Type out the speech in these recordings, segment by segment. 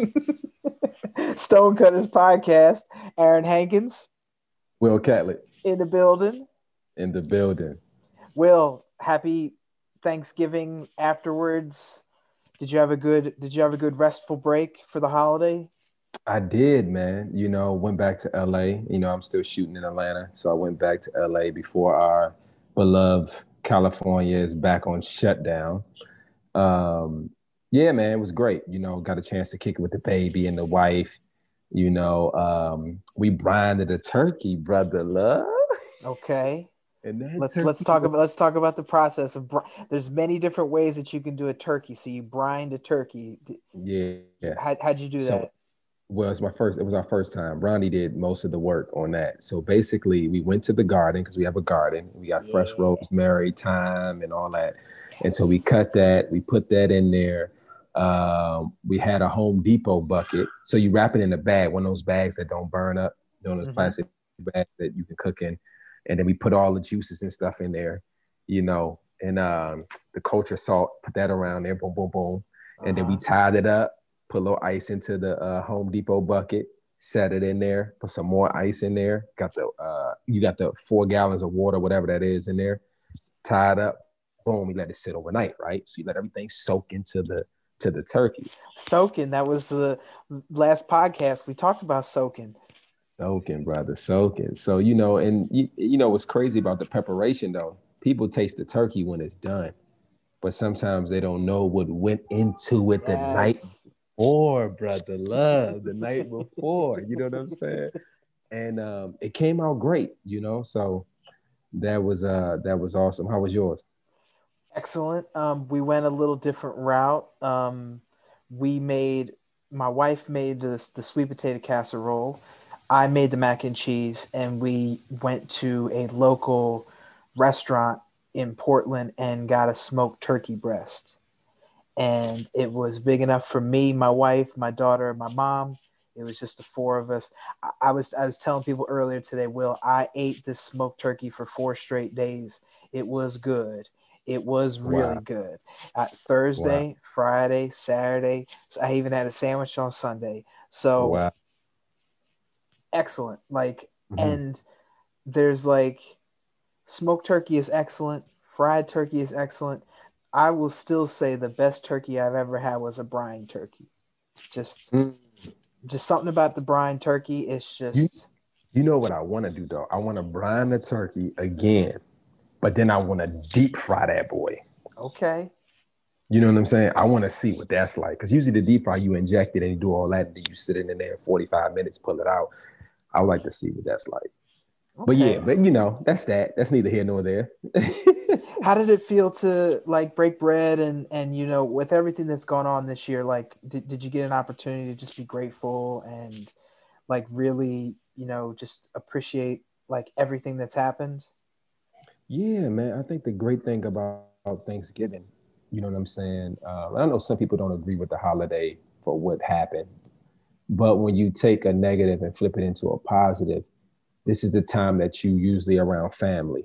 Stonecutters podcast. Aaron Hankins Will Catlett in the building. in the building. Will, happy Thanksgiving afterwards. Did you have a good did you have a good restful break for the holiday? I did, man. You know, went back to LA. You know, I'm still shooting in Atlanta. So I went back to LA before our beloved California is back on shutdown. Um, yeah, man, it was great. You know, got a chance to kick it with the baby and the wife. You know, um, we branded a turkey, brother love. Okay. And that Let's let's talk about let's talk about the process of br- there's many different ways that you can do a turkey. So you brined a turkey. Yeah, yeah. How how'd you do So- that? Well, it's my first. It was our first time. Ronnie did most of the work on that. So basically, we went to the garden because we have a garden. We got fresh rosemary, thyme, and all that. And so we cut that. We put that in there. Um, we had a Home Depot bucket. So you wrap it in a bag, one of those bags that don't burn up. You know, those Mhm. plastic bags that you can cook in. And then we put all the juices and stuff in there. You know, and um, the kosher salt. Put that around there. Boom, boom, boom and then we Uh-huh. tied it up, put a little ice into the uh, Home Depot bucket, set it in there, put some more ice in there. Got the uh, you got the four gallons of water, whatever that is, in there, tied up. Boom, we let it sit overnight, right? So you let everything soak into the to the turkey. soaking. That was the last podcast we talked about soaking. Soaking, brother, soaking. So you know, and you, you know what's crazy about the preparation though? People taste the turkey when it's done, but sometimes they don't know what went into it the night Yes. before, brother. Love the night before. You know what I'm saying? And um, it came out great, you know. So that was uh that was awesome. How was yours? Excellent. Um, we went a little different route. Um, we made my wife made the, the sweet potato casserole. I made the mac and cheese, and we went to a local restaurant in Portland and got a smoked turkey breast. And it was big enough for me, my wife, my daughter, my mom. It was just the four of us. I, I was I was telling people earlier today, Will, I ate this smoked turkey for four straight days. It was good. It was really Wow. good. Uh, Thursday, Friday, Saturday. So I even had a sandwich on Sunday. So wow. excellent. Like, Mhm. and there's like smoked turkey is excellent. Fried turkey is excellent. I will still say the best turkey I've ever had was a brine turkey. Just, Mm. just something about the brine turkey. It's just You know what I want to do though? I want to brine the turkey again, but then I want to deep fry that boy. okay. You know what I'm saying? I want to see what that's like. Because usually the deep fry, you inject it and you do all that, and then you sit it in there 45 minutes, pull it out. I would like to see what that's like. But yeah, but you know, that's that. That's neither here nor there. how did it feel to like break bread and and you know with everything that's gone on this year like did, did you get an opportunity to just be grateful and like really you know just appreciate like everything that's happened Yeah, man. I think the great thing about Thanksgiving, you know what I'm saying? Uh, I know some people don't agree with the holiday for what happened, but when you take a negative and flip it into a positive, this is the time that you usually around family.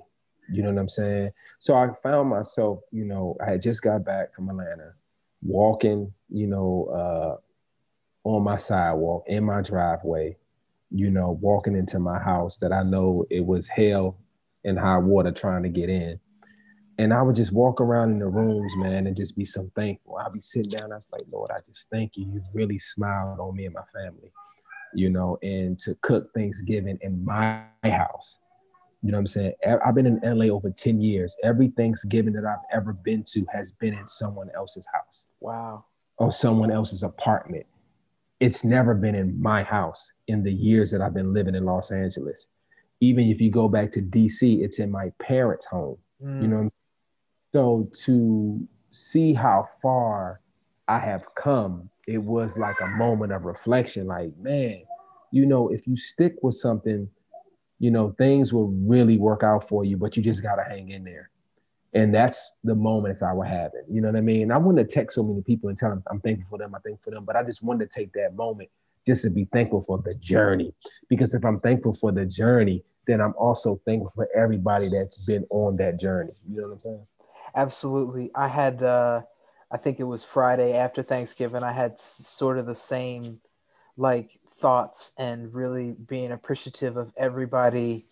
You know what I'm saying? So I found myself, you know, I had just got back from Atlanta, walking, you know, uh, on my sidewalk in my driveway, you know, walking into my house that I know it was hell and high water trying to get in. And I would just walk around in the rooms, man, and just be so thankful. I'd be sitting down, I was like, Lord, I just thank you. You really smiled on me and my family, you know, and to cook Thanksgiving in my house. You know what I'm saying? I've been in LA over 10 years. Every Thanksgiving that I've ever been to has been in someone else's house wow or someone else's apartment. It's never been in my house in the years that I've been living in Los Angeles. Even if you go back to DC, it's in my parents' home. Mm, You know, so to see how far I have come, it was like a moment of reflection. Like, man, you know, if you stick with something, you know, things will really work out for you, but you just gotta hang in there. And that's the moments I was having. You know what I mean? I wouldn't text so many people and tell them I'm thankful for them, I thank for them, but I just wanted to take that moment just to be thankful for the journey. Because if I'm thankful for the journey, then I'm also thankful for everybody that's been on that journey. You know what I'm saying? absolutely i had uh I think it was Friday after Thanksgiving. I had sort of the same like thoughts and really being appreciative of everybody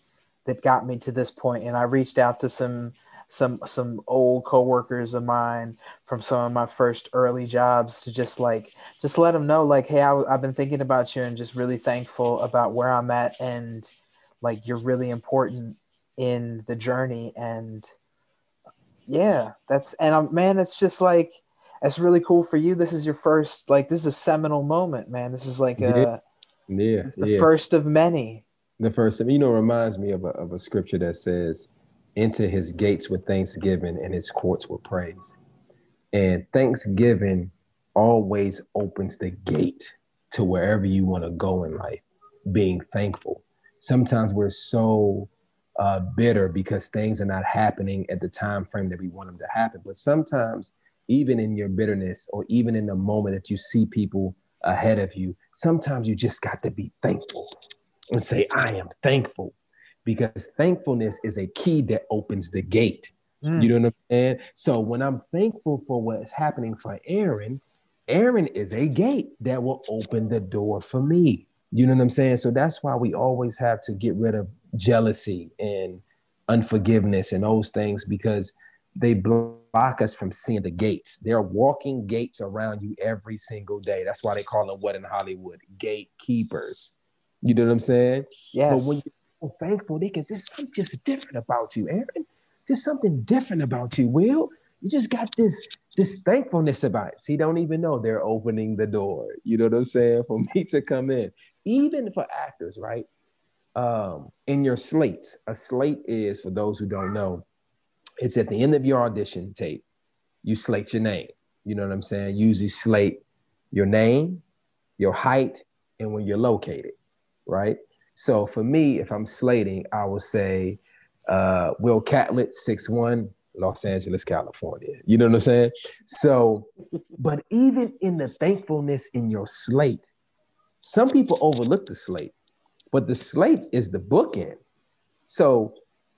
that got me to this point. And I reached out to some some some old coworkers of mine from some of my first early jobs to just like just let them know like hey I, i've been thinking about you and just really thankful about where i'm at and like you're really important in the journey. And yeah that's and I'm, man it's just like it's really cool for you. This is your first like this is a seminal moment man. This is like a uh, yeah the yeah. first of many. The first you know reminds me of a, of a scripture that says enter his gates with thanksgiving and his courts with praise. And thanksgiving always opens the gate to wherever you want to go in life being thankful. Sometimes we're so uh, bitter because things are not happening at the time frame that we want them to happen. But sometimes even in your bitterness or even in the moment that you see people ahead of you sometimes you just got to be thankful and say, I am thankful because thankfulness is a key that opens the gate. Mm. You know what I'm saying? So when I'm thankful for what's happening for Aaron, Aaron is a gate that will open the door for me. You know what I'm saying? So that's why we always have to get rid of jealousy and unforgiveness and those things because they block us from seeing the gates. They're walking gates around you every single day. That's why they call them what in Hollywood gatekeepers. You know what I'm saying? Yes. But when you're thankful, they can say something just different about you, Aaron. Just something different about you, Will. You just got this this thankfulness about it. See, don't even know they're opening the door. You know what I'm saying? For me to come in, even for actors, right? Um, in your slate, a slate is for those who don't know, it's at the end of your audition tape. You slate your name. You know what I'm saying? Usually slate your name, your height, and when you're located right? So for me, if I'm slating, I would say uh, Will Catlett, six one, Los Angeles, California. You know what I'm saying? So, but even in the thankfulness in your slate, some people overlook the slate, but the slate is the bookend. So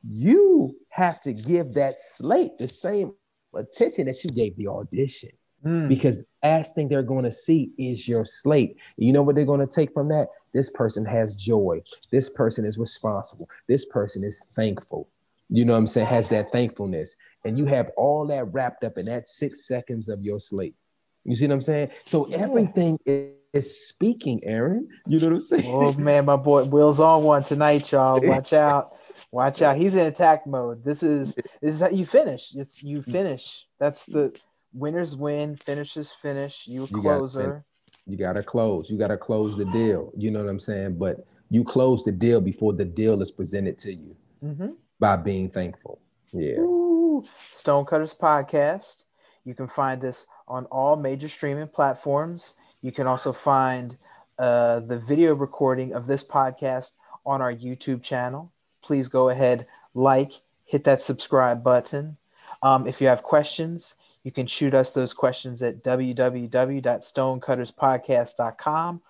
you have to give that slate the same attention that you gave the audition. Mm. Because the last thing they're going to see is your slate. You know what they're going to take from that? This person has joy. This person is responsible. This person is thankful. You know what I'm saying? Has that thankfulness. And you have all that wrapped up in that six seconds of your slate. You see what I'm saying? So everything is, is speaking, Aaron. You know what I'm saying? Oh man, my boy Will's on one tonight, y'all. Watch out. Watch out. He's in attack mode. This is this is how you finish. It's you mm. finish. That's the winners win, finishes finish. You a closer. You gotta close. You gotta close the deal. You know what I'm saying? But you close the deal before the deal is presented to you mm-hmm. by being thankful. Yeah. Ooh. Stonecutters Podcast. You can find us on all major streaming platforms. You can also find uh, the video recording of this podcast on our YouTube channel. Please go ahead, like, hit that subscribe button. Um, if you have questions, you can shoot us those questions at www.stonecutterspodcast.com.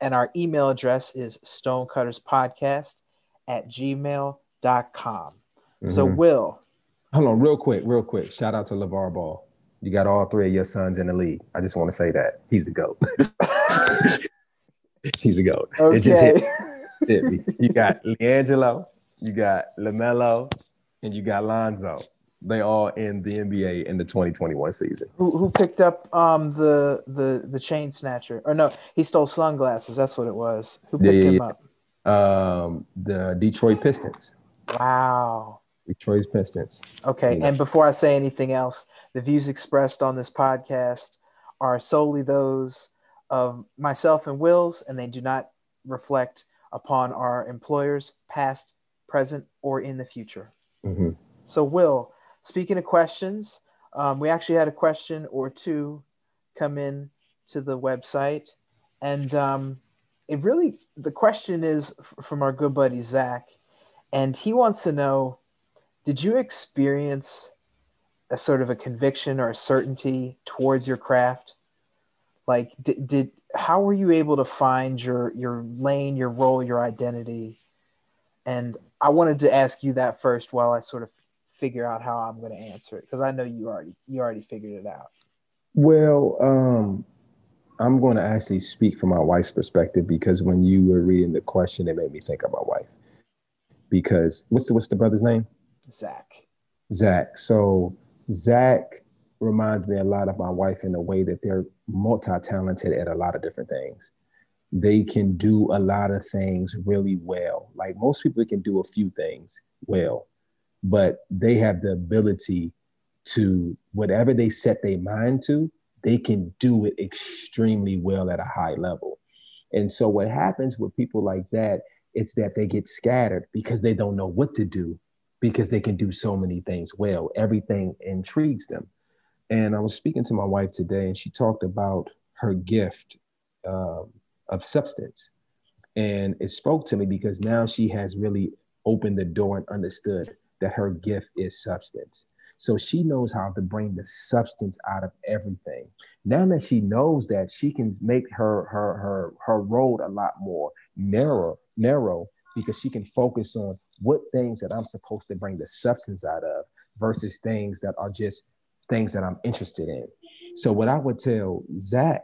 And our email address is stonecutterspodcast at gmail.com. Mm-hmm. So, Will. Hold on, real quick, real quick. Shout out to LeVar Ball. You got all three of your sons in the league. I just want to say that. He's the GOAT. He's the GOAT. Okay. It just hit, hit me. You got LiAngelo, you got LaMelo, and you got Lonzo they all in the NBA in the 2021 season. Who, who picked up um the the the chain snatcher? Or no, he stole sunglasses. That's what it was. Who picked yeah, yeah, him yeah. up? Um, the Detroit Pistons. Wow. Detroit Pistons. Okay, and before I say anything else, the views expressed on this podcast are solely those of myself and Will's, and they do not reflect upon our employers, past, present, or in the future. Mm-hmm. So, Will, speaking of questions, um, we actually had a question or two come in to the website, and um, it really the question is from our good buddy Zach, and he wants to know: Did you experience a sort of a conviction or a certainty towards your craft? Like, did, did how were you able to find your your lane, your role, your identity? And I wanted to ask you that first while I sort of figure out how I'm going to answer it because I know you already you already figured it out. Well, um, I'm going to actually speak from my wife's perspective because when you were reading the question, it made me think of my wife. Because what's the what's the brother's name? Zach. Zach. So Zach reminds me a lot of my wife in a way that they're multi-talented at a lot of different things. They can do a lot of things really well. Like most people can do a few things well, but they have the ability to whatever they set their mind to, they can do it extremely well at a high level. And so what happens with people like that, it's that they get scattered because they don't know what to do because they can do so many things well. Everything intrigues them. And I was speaking to my wife today, and she talked about her gift um, of substance. And it spoke to me because now she has really opened the door and understood that her gift is substance. So she knows how to bring the substance out of everything. Now that she knows that, she can make her her her her road a lot more narrow, narrow because she can focus on what things that I'm supposed to bring the substance out of versus things that are just things that I'm interested in. So what I would tell Zach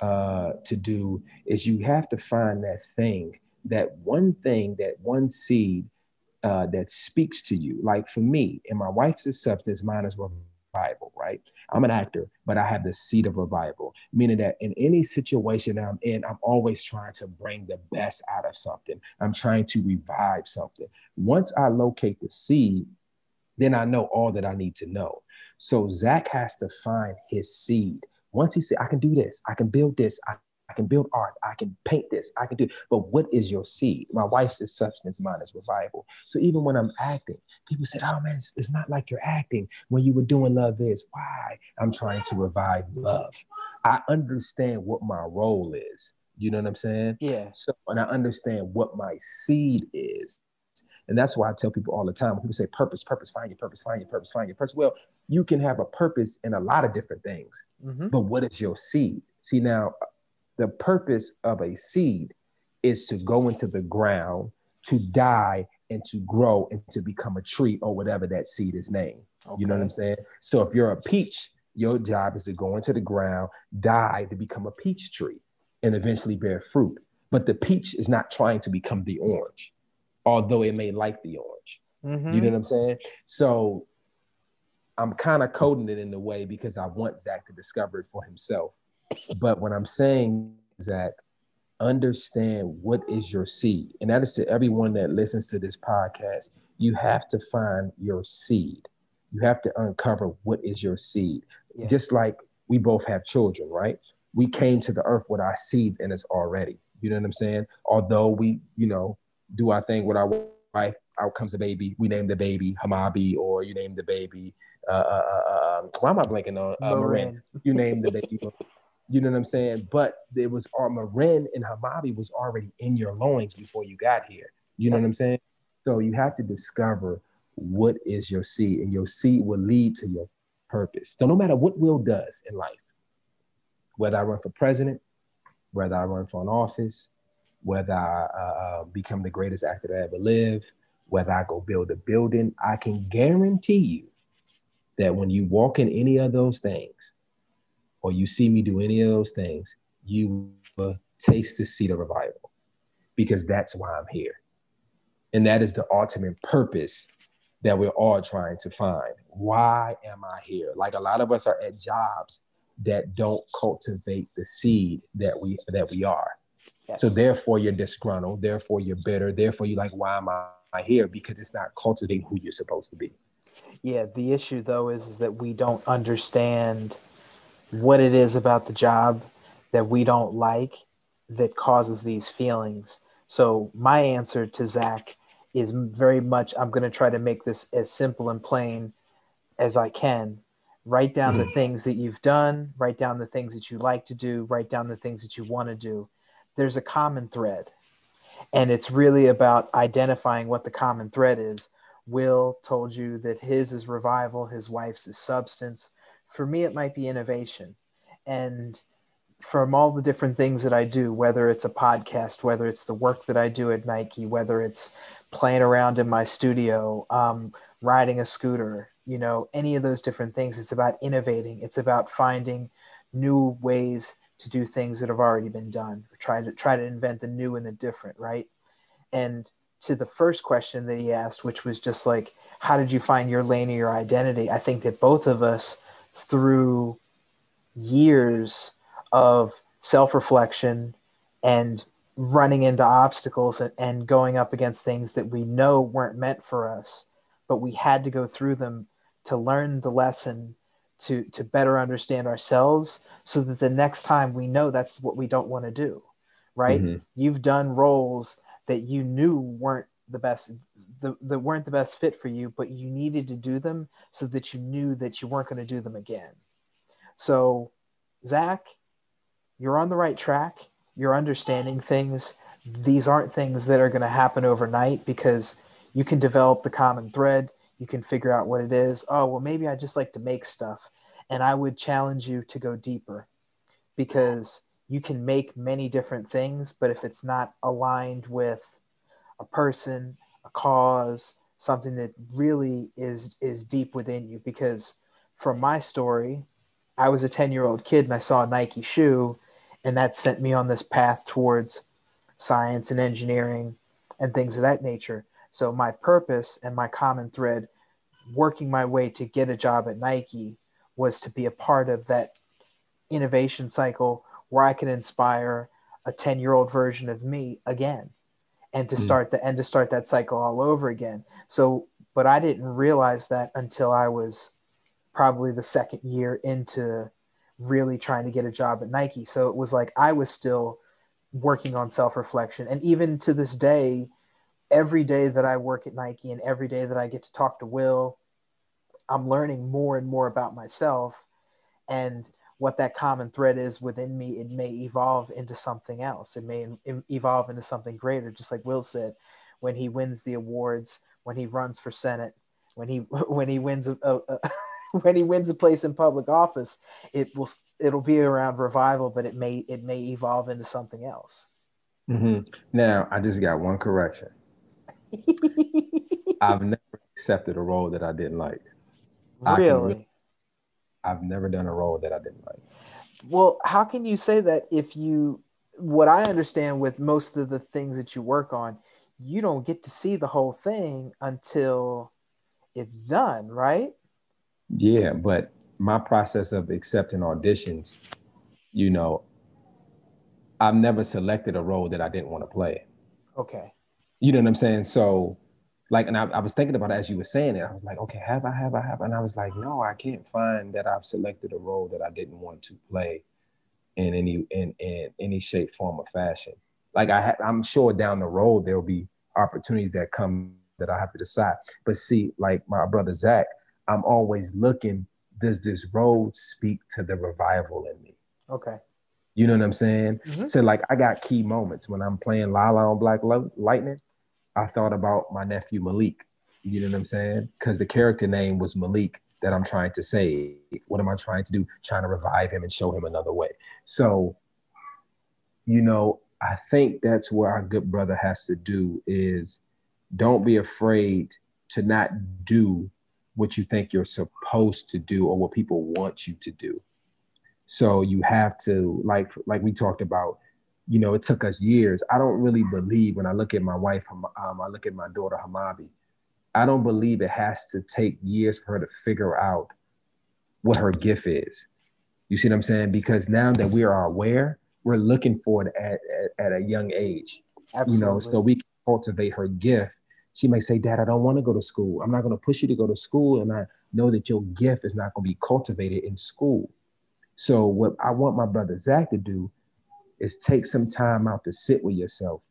uh, to do is you have to find that thing, that one thing, that one seed uh, that speaks to you. Like for me, and my wife's substance, mine is revival, right? I'm an actor, but I have the seed of revival, meaning that in any situation I'm in, I'm always trying to bring the best out of something. I'm trying to revive something. Once I locate the seed, then I know all that I need to know. So Zach has to find his seed. Once he said, I can do this, I can build this, I, I can build art, I can paint this, I can do, but what is your seed? My wife's is substance, mine is revival. So even when I'm acting, people say, oh man, it's, it's not like you're acting when you were doing love is. Why? I'm trying to revive love. I understand what my role is. You know what I'm saying? Yeah. So, and I understand what my seed is. And that's why I tell people all the time when people say purpose, purpose, find your purpose, find your purpose, find your purpose. Well, you can have a purpose in a lot of different things, mm-hmm. but what is your seed? See, now the purpose of a seed is to go into the ground, to die, and to grow and to become a tree or whatever that seed is named. Okay. You know what I'm saying? So if you're a peach, your job is to go into the ground, die to become a peach tree, and eventually bear fruit. But the peach is not trying to become the orange although it may like the orange. Mm-hmm. You know what I'm saying? So I'm kind of coding it in a way because I want Zach to discover it for himself. But when I'm saying, Zach, understand what is your seed. And that is to everyone that listens to this podcast. You have to find your seed. You have to uncover what is your seed. Yeah. Just like we both have children, right? We came to the earth with our seeds in us already. You know what I'm saying? Although we, you know, do our thing with our wife. Out comes the baby. We name the baby Hamabi, or you name the baby. Uh, uh, uh, um, why am I blanking on uh, Marin? You name the baby. you know what I'm saying? But there was our uh, Marin and Hamabi was already in your loins before you got here. You know what I'm saying? So you have to discover what is your seed, and your seed will lead to your purpose. So no matter what Will does in life, whether I run for president, whether I run for an office, whether I uh, uh, become the greatest actor that ever lived, whether I go build a building, I can guarantee you that when you walk in any of those things, or you see me do any of those things, you will taste the seed of revival because that's why I'm here. And that is the ultimate purpose that we're all trying to find. Why am I here? Like a lot of us are at jobs that don't cultivate the seed that we that we are. Yes. So therefore you're disgruntled, therefore you're bitter, therefore you're like, why am I here? Because it's not cultivating who you're supposed to be. Yeah, the issue though is, is that we don't understand what it is about the job that we don't like that causes these feelings. So my answer to Zach is very much I'm going to try to make this as simple and plain as I can. Write down mm-hmm. the things that you've done, write down the things that you like to do, write down the things that you want to do, there's a common thread. And it's really about identifying what the common thread is. Will told you that his is revival, his wife's is substance. For me, it might be innovation. And from all the different things that I do, whether it's a podcast, whether it's the work that I do at Nike, whether it's playing around in my studio, um, riding a scooter, you know, any of those different things. It's about innovating. It's about finding new ways to do things that have already been done. Try to try to invent the new and the different, right? And to the first question that he asked, which was just like, how did you find your lane or your identity? I think that both of us, through years of self reflection and running into obstacles and, and going up against things that we know weren't meant for us, but we had to go through them to learn the lesson to to better understand ourselves so that the next time we know that's what we don't want to do right mm-hmm. you've done roles that you knew weren't the best the, that weren't the best fit for you but you needed to do them so that you knew that you weren't going to do them again. So zach you're on the right track. You're understanding things. These aren't things that are going to happen overnight because you can develop the common thread. You can figure out what it is. Oh well maybe i just like to make stuff and i would challenge you to go deeper because you can make many different things but if it's not aligned with a person cause something that really is is deep within you. Because from my story i was a 10 year old kid and i saw a nike shoe and that sent me on this path towards science and engineering and things of that nature. So my purpose and my common thread working my way to get a job at Nike was to be a part of that innovation cycle where I can inspire a 10 year old version of me again and to hmm. start the and to start that cycle all over again. So but I didn't realize that until I was probably the second year into really trying to get a job at Nike. So it was like I was still working on self-reflection and even to this day every day that I work at Nike and every day that I get to talk to Will, I'm learning more and more about myself and what that common thread is within me. It may evolve into something else. It may evolve into something greater, just like Will said, when he wins the awards, when he runs for Senate, when he when he wins a, a, a when he wins a place in public office, it will it'll be around revival, but it may it may evolve into something else. Mm-hmm. Now, I just got one correction. I've never accepted a role that I didn't like. Really? I've never done a role that I didn't like. Well, how can you say that if you, what I understand with most of the things that you work on, you don't get to see the whole thing until it's done, right? Yeah, but my process of accepting auditions, you know, I've never selected a role that I didn't want to play. Okay. You know what I'm saying? So, like, and I, I, was thinking about it as you were saying it. I was like, okay, have I, have I, have I? And I was like, no, I can't find that I've selected a role that I didn't want to play in any in in any shape, form, or fashion. Like I, ha- I'm sure down the road there'll be opportunities that come that I have to decide. But see, like my brother Zach, I'm always looking. Does this role speak to the revival in me? Okay. You know what I'm saying? Mm-hmm. So like I got key moments when I'm playing Lala on Black Lightning. I thought about my nephew Malik. You know what I'm saying? Because the character name was Malik that I'm trying to say. What am I trying to do? Trying to revive him and show him another way. So, you know, I think that's where our good brother has to do is don't be afraid to not do what you think you're supposed to do or what people want you to do. So you have to like like we talked about you know, it took us years. I don't really believe when I look at my wife, um, I look at my daughter Hamabi, I don't believe it has to take years for her to figure out what her gift is. You see what I'm saying? Because now that we are aware, we're looking for it at, at, at a young age. Absolutely. You know, so we can cultivate her gift. She may say, Dad, I don't want to go to school. I'm not going to push you to go to school. And I know that your gift is not going to be cultivated in school. So, what I want my brother Zach to do is take some time out to sit with yourself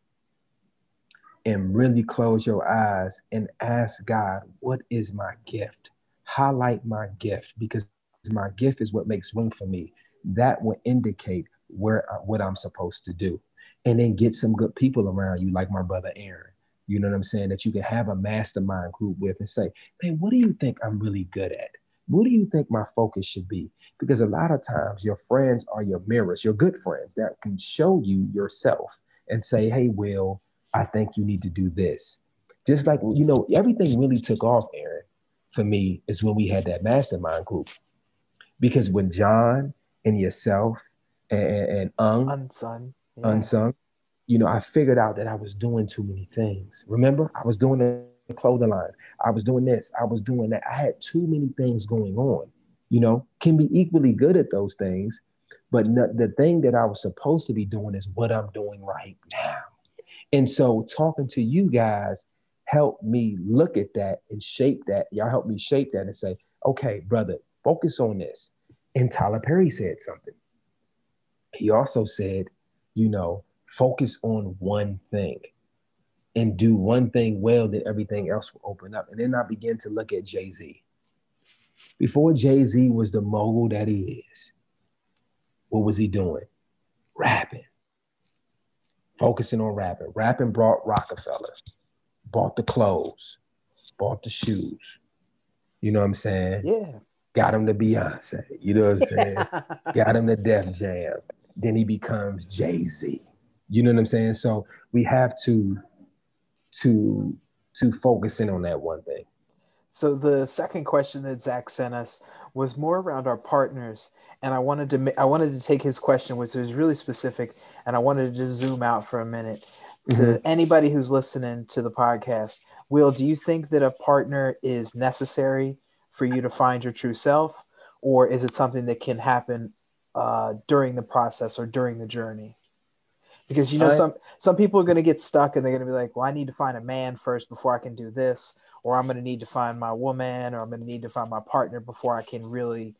and really close your eyes and ask God, what is my gift? Highlight my gift because my gift is what makes room for me. That will indicate where uh, what I'm supposed to do. And then get some good people around you, like my brother Aaron. You know what I'm saying? That you can have a mastermind group with and say, man, what do you think I'm really good at? What do you think my focus should be? Because a lot of times your friends are your mirrors, your good friends that can show you yourself and say, hey, Will, I think you need to do this. Just like, you know, everything really took off, Aaron, for me is when we had that mastermind group. Because when John and yourself and, and Ung, Unsung. Yeah. Unsung, you know, I figured out that I was doing too many things. Remember, I was doing the clothing line. I was doing this. I was doing that. I had too many things going on. You know, can be equally good at those things, but no, the thing that I was supposed to be doing is what I'm doing right now. And so, talking to you guys helped me look at that and shape that. Y'all helped me shape that and say, okay, brother, focus on this. And Tyler Perry said something. He also said, you know, focus on one thing and do one thing well, then everything else will open up. And then I began to look at Jay Z. Before Jay Z was the mogul that he is, what was he doing? Rapping, focusing on rapping. Rapping brought Roc-A-Fella, bought the clothes, bought the shoes. You know what I'm saying? Yeah. Got him to Beyonce. You know what I'm saying? Got him to Def Jam. Then he becomes Jay Z. You know what I'm saying? So we have to to to focus in on that one thing. So the second question that Zach sent us was more around our partners, and I wanted to I wanted to take his question, which was really specific, and I wanted to just zoom out for a minute to Mhm. anybody who's listening to the podcast. Will, do you think that a partner is necessary for you to find your true self, or is it something that can happen uh, during the process or during the journey? Because you know I- some some people are going to get stuck and they're going to be like, "Well, I need to find a man first before I can do this." or I'm going to need to find my woman, or I'm going to need to find my partner before I can really,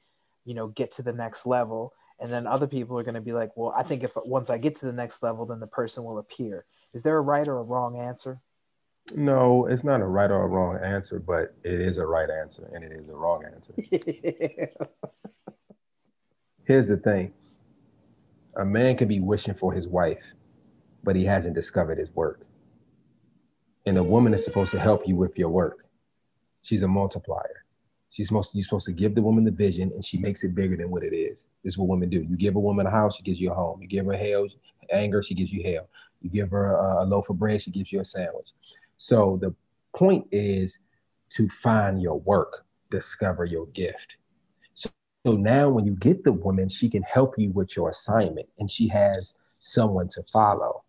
you know, get to the next level. And then other people are going to be like, well, I think if once I get to the next level, then the person will appear. Is there a right or a wrong answer? No, it's not a right or a wrong answer, but it is a right answer and it is a wrong answer. Here's the thing a man can be wishing for his wife, but he hasn't discovered his work. And a woman is supposed to help you with your work. She's a multiplier. She's supposed you're supposed to give the woman the vision and she makes it bigger than what it is. This is what women do. You give a woman a house, she gives you a home. You give her hell, anger, she gives you hell. You give her a, a loaf of bread, she gives you a sandwich. So the point is to find your work, discover your gift. So, so now when you get the woman, she can help you with your assignment and she has someone to follow.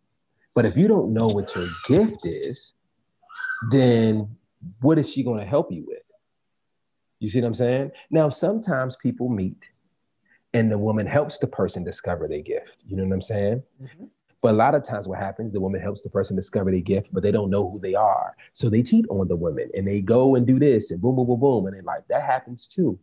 But if you don't know what your gift is, then what is she going to help you with? You see what I'm saying? Now, sometimes people meet and the woman helps the person discover their gift. You know what I'm saying? Mhm. But a lot of times, what happens, the woman helps the person discover their gift, but they don't know who they are. So they cheat on the women and they go and do this and boom, boom, boom, boom. And then, like, that happens too.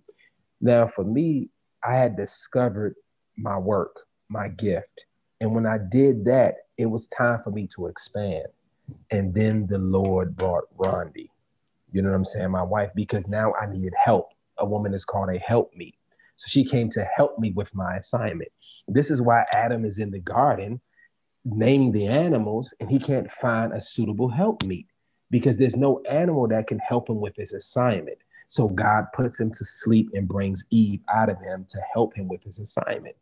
Now, for me, I had discovered my work, my gift. And when I did that, it was time for me to expand. And then the Lord brought Rondi. You know what I'm saying? My wife, because now I needed help. A woman is called a helpmeet. So she came to help me with my assignment. This is why Adam is in the garden naming the animals and he can't find a suitable help helpmeet because there's no animal that can help him with his assignment. So God puts him to sleep and brings Eve out of him to help him with his assignment.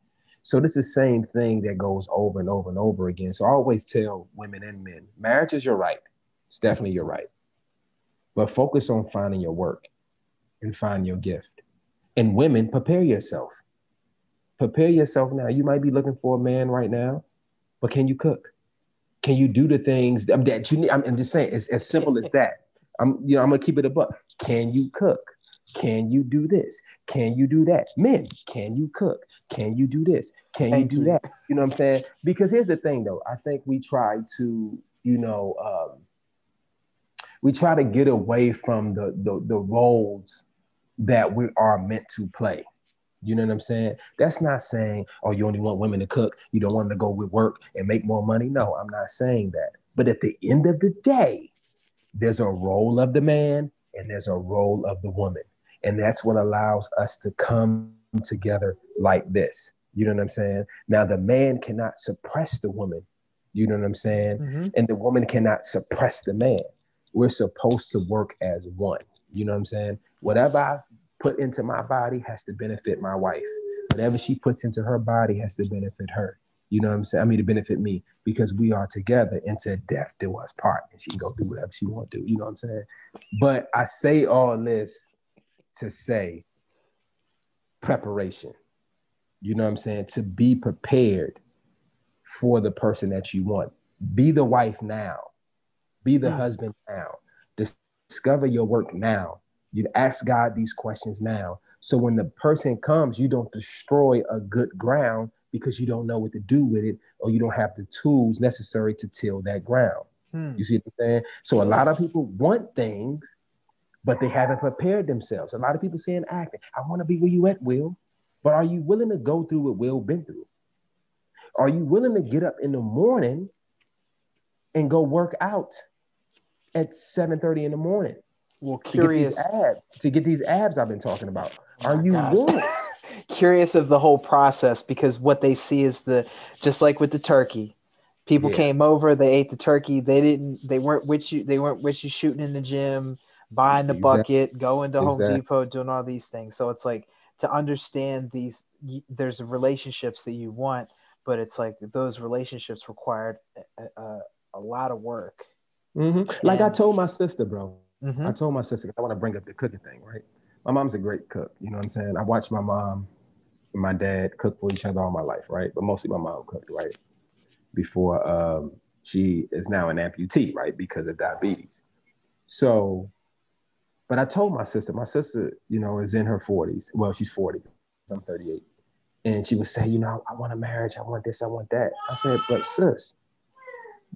So this is the same thing that goes over and over and over again. So I always tell women and men, marriage is your right. It's definitely your right. But focus on finding your work and find your gift. And women, prepare yourself. Prepare yourself now. You might be looking for a man right now, but can you cook? Can you do the things that you need? I'm, I'm just saying, it's as simple as that. I'm, you know, I'm gonna keep it a buck. Can you cook? Can you do this? Can you do that? Men, can you cook? Can you do this? Can Thank you do you. that? You know what I'm saying? Because here's the thing, though. I think we try to, you know, um, we try to get away from the, the the roles that we are meant to play. You know what I'm saying? That's not saying, oh, you only want women to cook. You don't want them to go with work and make more money. No, I'm not saying that. But at the end of the day, there's a role of the man and there's a role of the woman. And that's what allows us to come together like this. You know what I'm saying? Now, the man cannot suppress the woman. You know what I'm saying? Mhm. and the woman cannot suppress the man. We're supposed to work as one. You know what I'm saying? Whatever I put into my body has to benefit my wife. Whatever she puts into her body has to benefit her. You know what I'm saying? I mean, to benefit me because we are together until death do us part, and she can go do whatever she want to do. You know what I'm saying? But I say all this to say preparation. You know what I'm saying? To be prepared for the person that you want. Be the wife now. Be the mm. husband now. Discover your work now. You ask God these questions now. So when the person comes, you don't destroy a good ground because you don't know what to do with it or you don't have the tools necessary to till that ground. Hmm. You see what I'm saying? So a lot of people want things, but they haven't prepared themselves. A lot of people saying acting, I want to be where you at, Will. But are you willing to go through what Will been through? Are you willing to get up in the morning and go work out at 7:30 in the morning? Well, curious to get these abs, to get these abs I've been talking about. Oh are you willing? curious of the whole process because what they see is the just like with the turkey. People yeah. came over, they ate the turkey. They didn't. They weren't with you. They weren't with you shooting in the gym, buying the exactly. bucket, going to exactly. Home Depot, doing all these things. So it's like to understand these. There's relationships that you want, but it's like those relationships required a, a, a lot of work. Mm-hmm. Like and, I told my sister, bro. Mm-hmm. I told my sister I want to bring up the cooking thing, right? My mom's a great cook. You know what I'm saying? I watched my mom and my dad cook for each other all my life, right? But mostly my mom cooked, right? Before um, she is now an amputee, right? Because of diabetes. So, but I told my sister, my sister, you know, is in her 40s. Well, she's 40. I'm 38. And she would say, you know, I want a marriage. I want this. I want that. I said, but sis,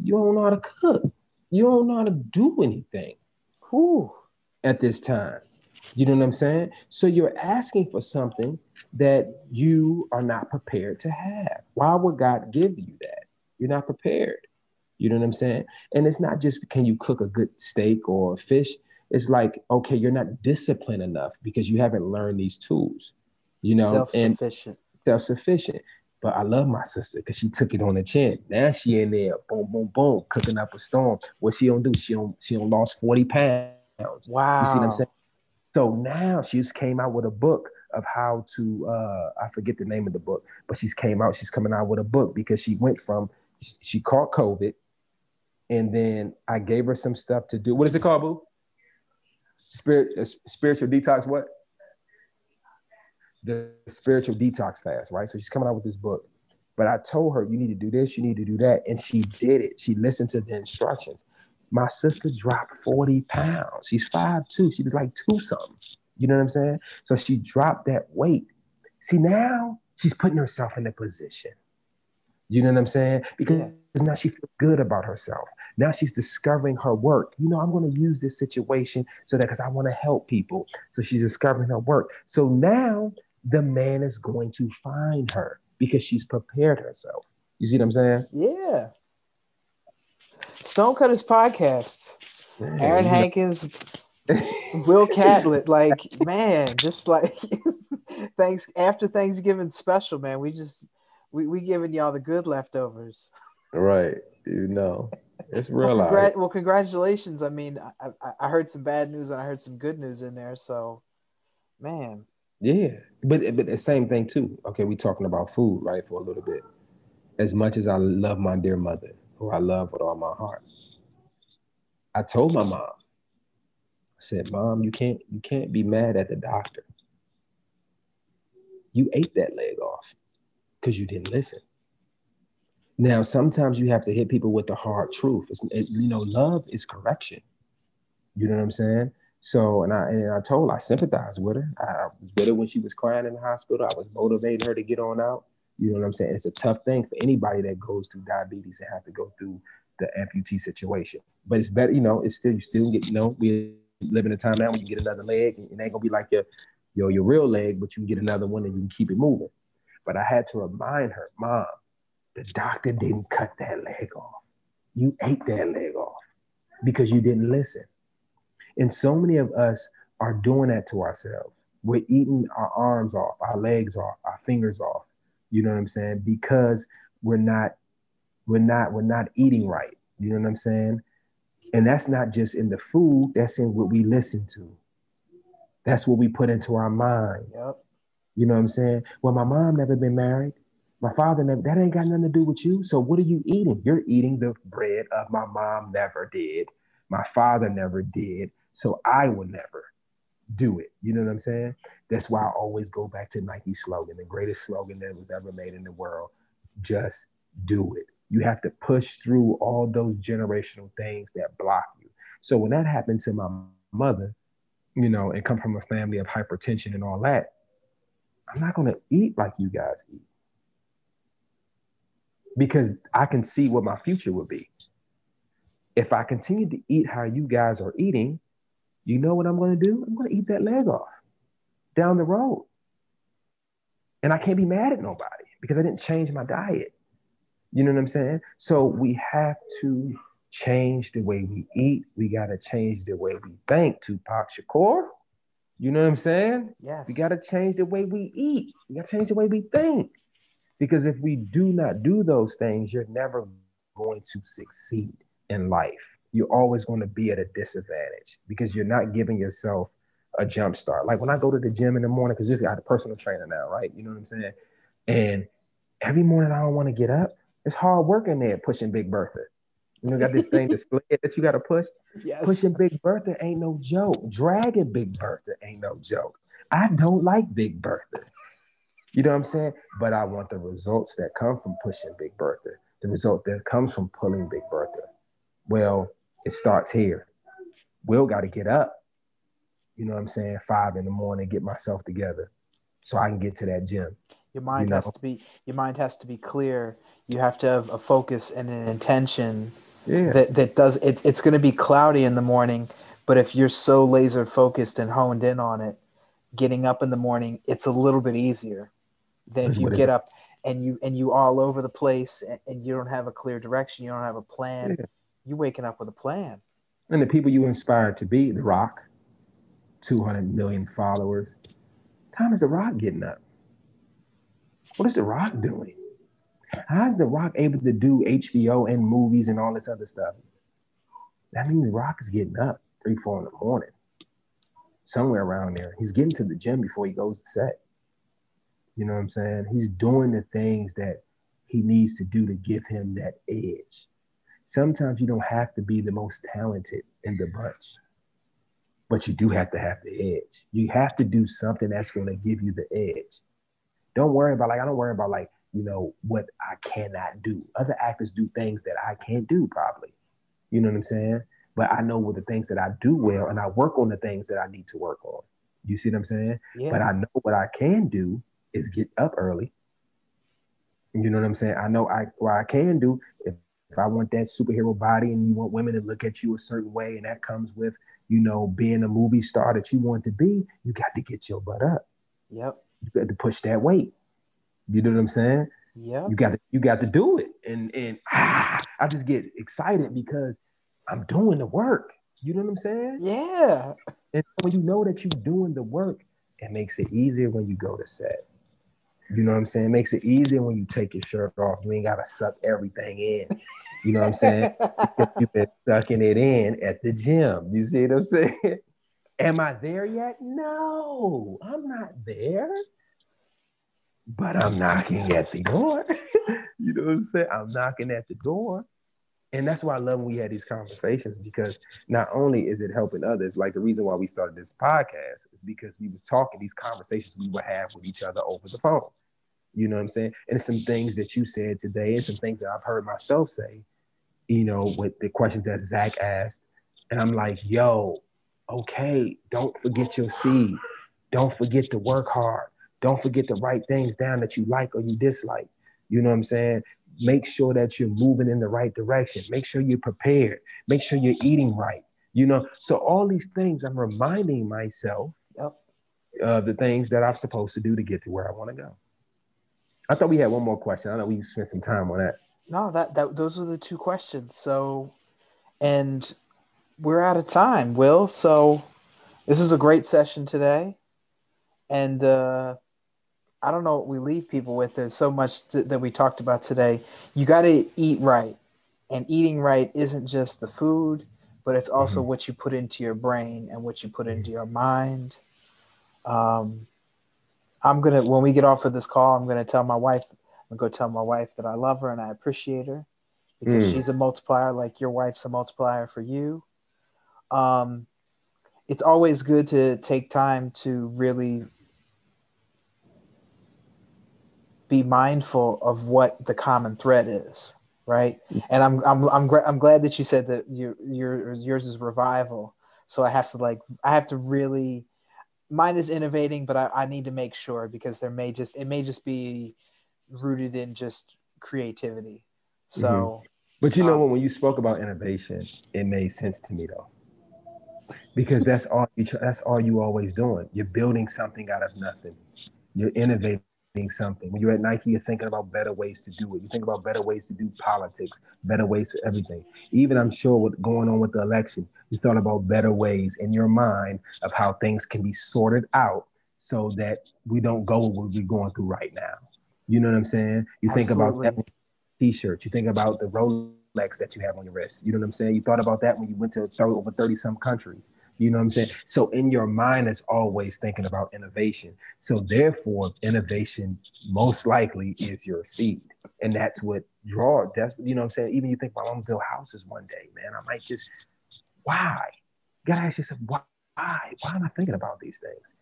you don't know how to cook. You don't know how to do anything. Who at this time? You know what I'm saying? So you're asking for something that you are not prepared to have. Why would God give you that? You're not prepared. You know what I'm saying? And it's not just can you cook a good steak or fish. It's like, okay, you're not disciplined enough because you haven't learned these tools, you know, self-sufficient. self-sufficient. But I love my sister because she took it on the chin. Now she in there, boom, boom, boom, cooking up a storm. What she don't do? She don't she don't lost 40 pounds. Wow. You see what I'm saying? So now she just came out with a book of how to uh, I forget the name of the book, but she's came out, she's coming out with a book because she went from she caught COVID and then I gave her some stuff to do. What is it called, Boo? Spirit uh, spiritual detox, what? The spiritual detox fast, right? So she's coming out with this book. But I told her, you need to do this, you need to do that. And she did it. She listened to the instructions. My sister dropped 40 pounds. She's five two. She was like two something. You know what I'm saying? So she dropped that weight. See, now she's putting herself in a position. You know what I'm saying? Because now she feels good about herself. Now she's discovering her work. You know, I'm going to use this situation so that because I want to help people. So she's discovering her work. So now the man is going to find her because she's prepared herself. You see what I'm saying? Yeah. Stonecutters podcast. Man, Aaron yeah. Hankins, Will Catlett, like man, just like thanks after Thanksgiving special, man. We just we we giving y'all the good leftovers. Right, you know, it's real. well, congr- well, congratulations. I mean, I, I heard some bad news and I heard some good news in there. So, man. Yeah, but but the same thing too. Okay, we're talking about food, right, for a little bit. As much as I love my dear mother, who I love with all my heart. I told my mom, I said, Mom, you can't you can't be mad at the doctor. You ate that leg off because you didn't listen. Now, sometimes you have to hit people with the hard truth. It's, it, you know, love is correction. You know what I'm saying? So, and I and I told, I sympathized with her. I was with her when she was crying in the hospital. I was motivating her to get on out. You know what I'm saying? It's a tough thing for anybody that goes through diabetes and have to go through the amputee situation. But it's better, you know, it's still you still get, you know, we live in a time now when you get another leg and it ain't gonna be like your your your real leg, but you can get another one and you can keep it moving. But I had to remind her, mom, the doctor didn't cut that leg off. You ate that leg off because you didn't listen. And so many of us are doing that to ourselves. We're eating our arms off, our legs off, our fingers off you know what I'm saying? Because we're not, we're not, we're not eating right. You know what I'm saying? And that's not just in the food, that's in what we listen to. That's what we put into our mind. Yep. You know what I'm saying? Well, my mom never been married. My father never, that ain't got nothing to do with you. So what are you eating? You're eating the bread of my mom never did. My father never did. So I will never. do it. You know what I'm saying? That's why I always go back to Nike's slogan, the greatest slogan that was ever made in the world. Just do it. You have to push through all those generational things that block you. So when that happened to my mother, you know, and come from a family of hypertension and all that, I'm not gonna eat like you guys eat. Because I can see what my future will be. If I continue to eat how you guys are eating, you know what I'm gonna do? I'm gonna eat that leg off down the road. And I can't be mad at nobody because I didn't change my diet. You know what I'm saying? So we have to change the way we eat. We got to change the way we think, Tupac Shakur. You know what I'm saying? Yes. We got to change the way we eat. We got to change the way we think. Because if we do not do those things, you're never going to succeed in life. You're always going to be at a disadvantage because you're not giving yourself a jump start. Like when I go to the gym in the morning, because this guy, a personal trainer now, right? You know what I'm saying? And every morning I don't want to get up. It's hard work in there pushing Big Bertha. You know, got this thing, the sled that you got to push. Yes. Pushing Big Bertha ain't no joke. Dragging Big Bertha ain't no joke. I don't like Big Bertha. You know what I'm saying? But I want the results that come from pushing Big Bertha, the result that comes from pulling Big Bertha. Well, it starts here. Will got to get up. You know what I'm saying? Five in the morning, get myself together so I can get to that gym. Your mind you know? has to be your mind has to be clear. You have to have a focus and an intention Yeah. that that does it's it's going to be cloudy in the morning, but if you're so laser focused and honed in on it, getting up in the morning, it's a little bit easier than if you get up and you and you all over the place and, and you don't have a clear direction, you don't have a plan. Yeah. You waking up with a plan. And the people you inspired to be, The Rock, 200 million followers. Time is The Rock getting up? What is The Rock doing? How is The Rock able to do HBO and movies and all this other stuff? That means The Rock is getting up three, four in the morning, somewhere around there. He's getting to the gym before he goes to set. You know what I'm saying? He's doing the things that he needs to do to give him that edge. Sometimes you don't have to be the most talented in the bunch, but you do have to have the edge. You have to do something that's going to give you the edge. Don't worry about like I don't worry about like you know what I cannot do. Other actors do things that I can't do probably. You know what I'm saying? But I know what the things that I do well, and I work on the things that I need to work on. You see what I'm saying? Yeah. But I know what I can do is get up early. You know what I'm saying? I know I what I can do if, if I want that superhero body and you want women to look at you a certain way, and that comes with, you know, being a movie star that you want to be, you got to get your butt up. yep. You got to push that weight. You know what I'm saying? Yeah. You got to you got to do it. And and ah, I just get excited because I'm doing the work. You know what I'm saying? Yeah. And when you know that you're doing the work, it makes it easier when you go to set. You know what I'm saying? It makes it easier when you take your shirt off. You ain't gotta suck everything in. You know what I'm saying? You've been sucking it in at the gym. You see what I'm saying? Am I there yet? No, I'm not there. But I'm knocking at the door. you know what I'm saying? I'm knocking at the door. And that's why I love when we had these conversations because not only is it helping others, like the reason why we started this podcast is because we were talking these conversations we would have with each other over the phone. You know what I'm saying? And some things that you said today, and some things that I've heard myself say, you know, with the questions that Zach asked. And I'm like, yo, okay, don't forget your seed. Don't forget to work hard. Don't forget to write things down that you like or you dislike. You know what I'm saying? Make sure that you're moving in the right direction. Make sure you're prepared. Make sure you're eating right. You know, so all these things I'm reminding myself of uh, the things that I'm supposed to do to get to where I want to go. I thought we had one more question. I know we spent some time on that. No, that that those are the two questions. So, and we're out of time, Will. So, this is a great session today, and uh, I don't know what we leave people with. There's so much th- that we talked about today. You got to eat right, and eating right isn't just the food, but it's also Mhm. what you put into your brain and what you put into your mind. Um, I'm gonna when we get off of this call, I'm gonna tell my wife. I'm gonna go tell my wife that I love her and I appreciate her because Mm. she's a multiplier, like your wife's a multiplier for you. Um, it's always good to take time to really be mindful of what the common thread is right and i'm i'm i'm, gra- I'm glad that you said that your your yours is revival so i have to like i have to really mine is innovating but I, I need to make sure because there may just it may just be rooted in just creativity. So mm-hmm. but you know um, when you spoke about innovation it made sense to me though. Because that's all you that's all you always doing. You're building something out of nothing. You're innovating something. When you're at Nike, you're thinking about better ways to do it. You think about better ways to do politics, better ways for everything. Even I'm sure what going on with the election, you thought about better ways in your mind of how things can be sorted out so that we don't go what we're going through right now. You know what I'm saying? You Absolutely. think about t-shirts, you think about the Rolex that you have on your wrist. You know what I'm saying? You thought about that when you went to 30, over 30 some countries. You know what I'm saying? So in your mind it's always thinking about innovation. So therefore, innovation most likely is your seed. And that's what draw that's you know what I'm saying? Even you think well, I'm build houses one day, man. I might just why? You gotta ask yourself, why? Why am I thinking about these things?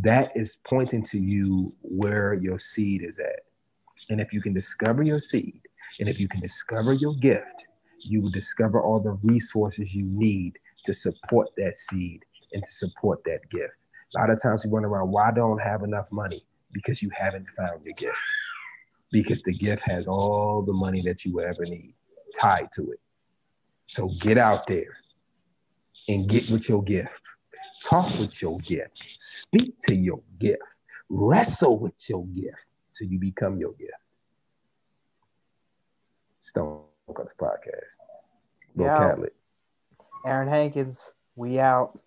That is pointing to you where your seed is at. And if you can discover your seed, and if you can discover your gift, you will discover all the resources you need to support that seed and to support that gift. A lot of times we run around, why don't have enough money? Because you haven't found your gift. Because the gift has all the money that you will ever need tied to it. So get out there and get with your gift. Talk with your gift. Speak to your gift. Wrestle with your gift till you become your gift. Stone Cuts Podcast. Yeah. Aaron Hankins, we out.